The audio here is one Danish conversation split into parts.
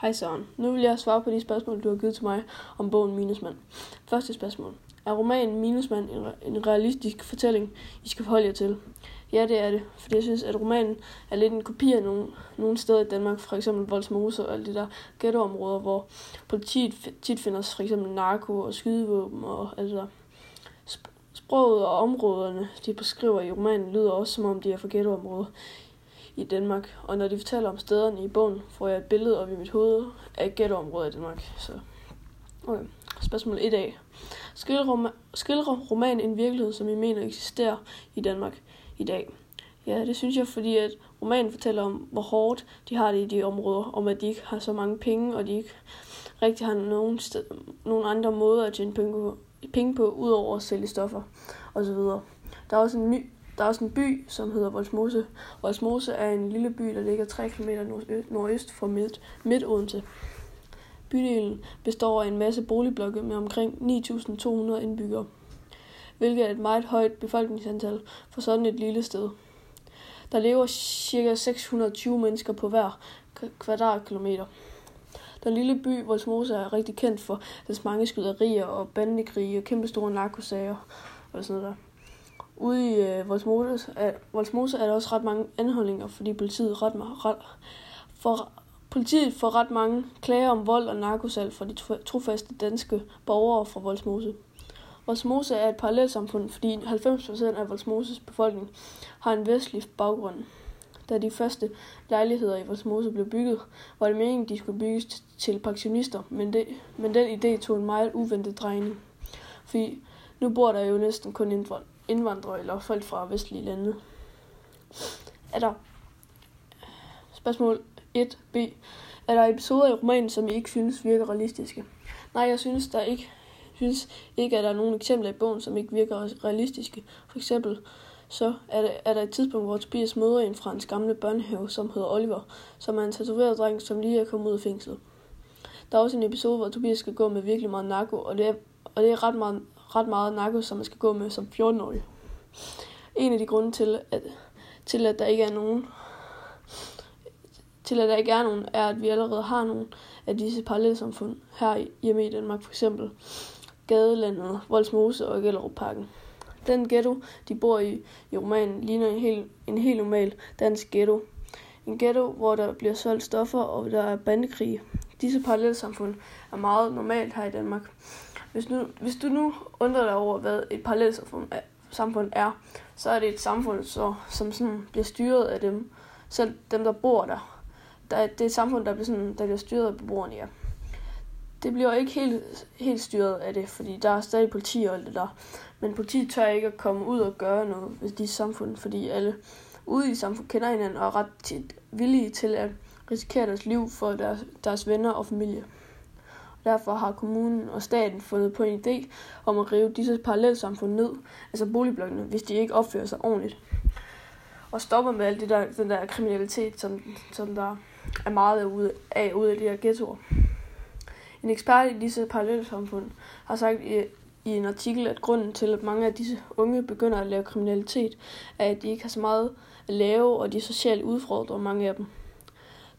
Hej Søren. Nu vil jeg svare på de spørgsmål, du har givet til mig om bogen Minusmand. Første spørgsmål. Er romanen Minusmand en realistisk fortælling, I skal forholde jer til? Ja, det er det, fordi jeg synes, at romanen er lidt en kopi af nogle, nogle steder i Danmark, for eksempel Voldsmose og alle de der ghettoområder, hvor politiet tit finder for eksempel narko og skydevåben og alt det der. Sproget og områderne, de beskriver i romanen, lyder også som om de er fra ghettoområder i Danmark. Og når de fortæller om stederne i bogen, får jeg et billede op i mit hoved af ghettoområder i Danmark. Så, okay. Spørgsmål 1 af. Skildrer roman en virkelighed, som I mener eksisterer i Danmark i dag? Ja, det synes jeg, fordi at romanen fortæller om, hvor hårdt de har det i de områder, om at de ikke har så mange penge, og de ikke rigtig har nogen, sted, nogen andre måder at tjene penge på, penge på, udover at sælge stoffer osv. Der er også en ny der er også en by, som hedder Volsmose. Volsmose er en lille by, der ligger 3 km nordøst for midt, midt Odense. Bydelen består af en masse boligblokke med omkring 9.200 indbyggere, hvilket er et meget højt befolkningsantal for sådan et lille sted. Der lever ca. 620 mennesker på hver kvadratkilometer. Den lille by Volsmose er rigtig kendt for dens mange skyderier og bandekrige og kæmpestore narkosager og sådan noget der. Ude i øh, Voldsmose, er, Voldsmose er der også ret mange anholdninger, fordi politiet ret, ret, for, politiet får ret mange klager om vold og narkosal fra de trofaste danske borgere fra Voldsmose. Voldsmose er et parallelsamfund, fordi 90% af Voldsmoses befolkning har en vestlig baggrund. Da de første lejligheder i Voldsmose blev bygget, var det meningen, de skulle bygges til pensionister, men, det, men den idé tog en meget uventet drejning. Fordi nu bor der jo næsten kun indvandrere eller folk fra vestlige lande. Er der spørgsmål 1b. Er der episoder i romanen, som I ikke synes virker realistiske? Nej, jeg synes der ikke synes ikke, at der er nogen eksempler i bogen, som ikke virker realistiske. For eksempel så er der, er der et tidspunkt, hvor Tobias møder en fra hans gamle børnehave, som hedder Oliver, som er en tatoveret dreng, som lige er kommet ud af fængslet. Der er også en episode, hvor Tobias skal gå med virkelig meget narko, og det er, og det er ret meget ret meget narko, som man skal gå med som 14-årig. En af de grunde til, at, til at der ikke er nogen til at der ikke er nogen, er, at vi allerede har nogle af disse parallelsamfund her hjemme i Danmark, for eksempel Gadelandet, Voldsmose og Gellerupparken. Den ghetto, de bor i i romanen, ligner en helt, en helt normal dansk ghetto. En ghetto, hvor der bliver solgt stoffer og der er bandekrig. Disse parallelsamfund er meget normalt her i Danmark. Hvis, nu, hvis du nu undrer dig over, hvad et parallelsamfund er, samfund er, så er det et samfund, så, som sådan bliver styret af dem, selv dem, der bor der. der det er et samfund, der bliver, sådan, der bliver styret af beboerne, ja. Det bliver ikke helt, helt styret af det, fordi der er stadig politi og alt det der. Men politiet tør ikke at komme ud og gøre noget ved de samfund, fordi alle ude i samfundet kender hinanden og er ret tit villige til at risikere deres liv for deres, deres venner og familie. Derfor har kommunen og staten fundet på en idé om at rive disse parallelsamfund ned, altså boligblokkene, hvis de ikke opfører sig ordentligt. Og stopper med alt det der, den der kriminalitet, som, som der er meget ude af ude af de her ghettoer. En ekspert i disse parallelsamfund har sagt i, i en artikel, at grunden til, at mange af disse unge begynder at lave kriminalitet, er, at de ikke har så meget at lave, og de er socialt udfordret, mange af dem.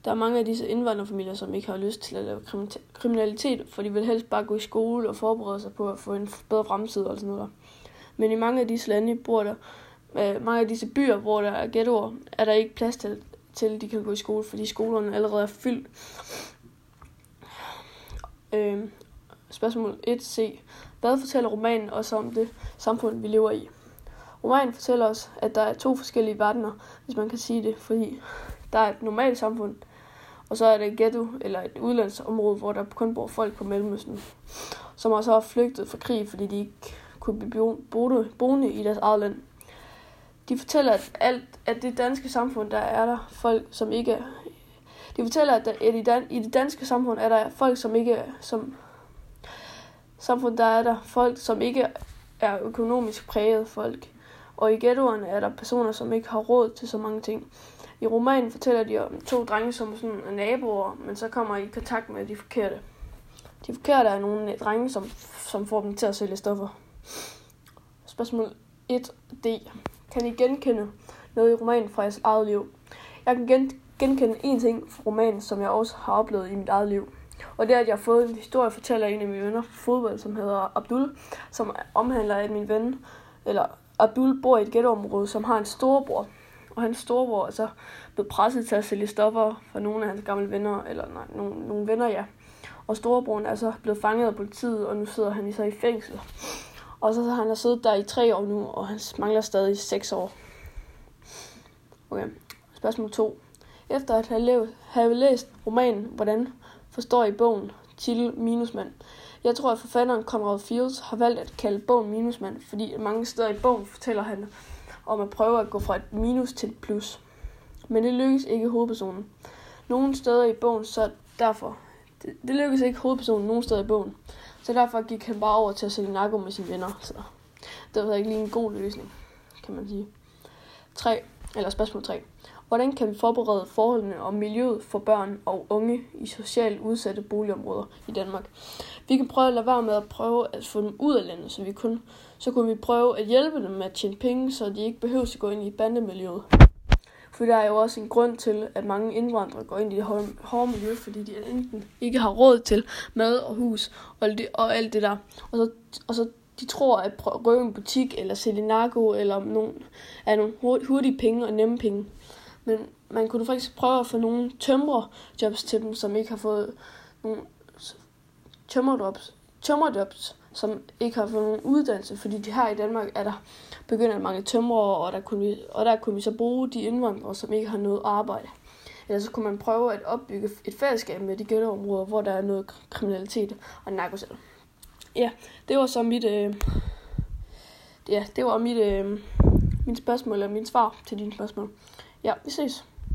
Der er mange af disse indvandrerfamilier, som ikke har lyst til at lave kriminalitet, for de vil helst bare gå i skole og forberede sig på at få en bedre fremtid og sådan noget. Men i mange af disse lande bor der, øh, mange af disse byer, hvor der er ghettoer, er der ikke plads til, til at de kan gå i skole, fordi skolerne allerede er fyldt. Øh, spørgsmål 1c. Hvad fortæller romanen os om det samfund, vi lever i? Romanen fortæller os, at der er to forskellige verdener, hvis man kan sige det, fordi der er et normalt samfund, og så er det et ghetto, eller et udlandsområde, hvor der kun bor folk på Mellemøsten, som også har flygtet fra krig, fordi de ikke kunne blive boende i deres eget land. De fortæller, at, alt, at det danske samfund, der er der folk, som ikke er... De fortæller, at, der, at i, dan, i det danske samfund er der folk, som ikke som samfund, der er der folk, som ikke er økonomisk præget folk. Og i ghettoerne er der personer, som ikke har råd til så mange ting. I romanen fortæller de om to drenge, som sådan er naboer, men så kommer I kontakt med de forkerte. De forkerte er nogle drenge, som, som får dem til at sælge stoffer. Spørgsmål 1D. Kan I genkende noget i romanen fra jeres eget liv? Jeg kan gen, genkende en ting fra romanen, som jeg også har oplevet i mit eget liv. Og det er, at jeg har fået en historie fortæller en af mine venner på fodbold, som hedder Abdul, som omhandler, at min ven, eller Abdul bor i et ghettoområde, som har en storebror. Og hans storebror er så blevet presset til at sælge stoffer for nogle af hans gamle venner, eller nej, nogle, nogle venner, ja. Og storebroren er så blevet fanget af politiet, og nu sidder han så i fængsel. Og så har han siddet der i tre år nu, og han mangler stadig seks år. Okay, spørgsmål 2. Efter at have, have læst romanen, hvordan forstår I bogen til Minusmand? Jeg tror, at forfatteren Conrad Fields har valgt at kalde bogen Minusmand, fordi mange steder i bogen fortæller han om at prøve at gå fra et minus til et plus. Men det lykkes ikke hovedpersonen. Nogle steder i bogen, så derfor... Det, det lykkes ikke hovedpersonen nogen steder i bogen. Så derfor gik han bare over til at sælge narko med sine venner. Så det var ikke lige en god løsning, kan man sige. 3. Eller spørgsmål 3. Hvordan kan vi forberede forholdene og miljøet for børn og unge i socialt udsatte boligområder i Danmark? Vi kan prøve at lade være med at prøve at få dem ud af landet, så, vi kun, så kunne vi prøve at hjælpe dem med at tjene penge, så de ikke behøver at gå ind i bandemiljøet. For der er jo også en grund til, at mange indvandrere går ind i det hårde miljø, fordi de enten ikke har råd til mad og hus og, det, og alt det der. Og så, og så de tror, at røve en butik eller sælge narko eller nogen, er nogle hurtige penge og nemme penge. Men man kunne faktisk prøve at få nogle tømrerjobs til dem, som ikke har fået nogle tømmerjobs, tømmerjobs, som ikke har fået nogen uddannelse, fordi de her i Danmark er der begyndt at mange tømrere, og der, kunne vi, og der kunne vi så bruge de indvandrere, som ikke har noget arbejde. Eller så kunne man prøve at opbygge et fællesskab med de ghettoområder, hvor der er noget kriminalitet og narkosal. Ja, det var så mit, øh, ja, det var mit, øh, mit spørgsmål, eller min svar til dine spørgsmål. Ja, vi ses.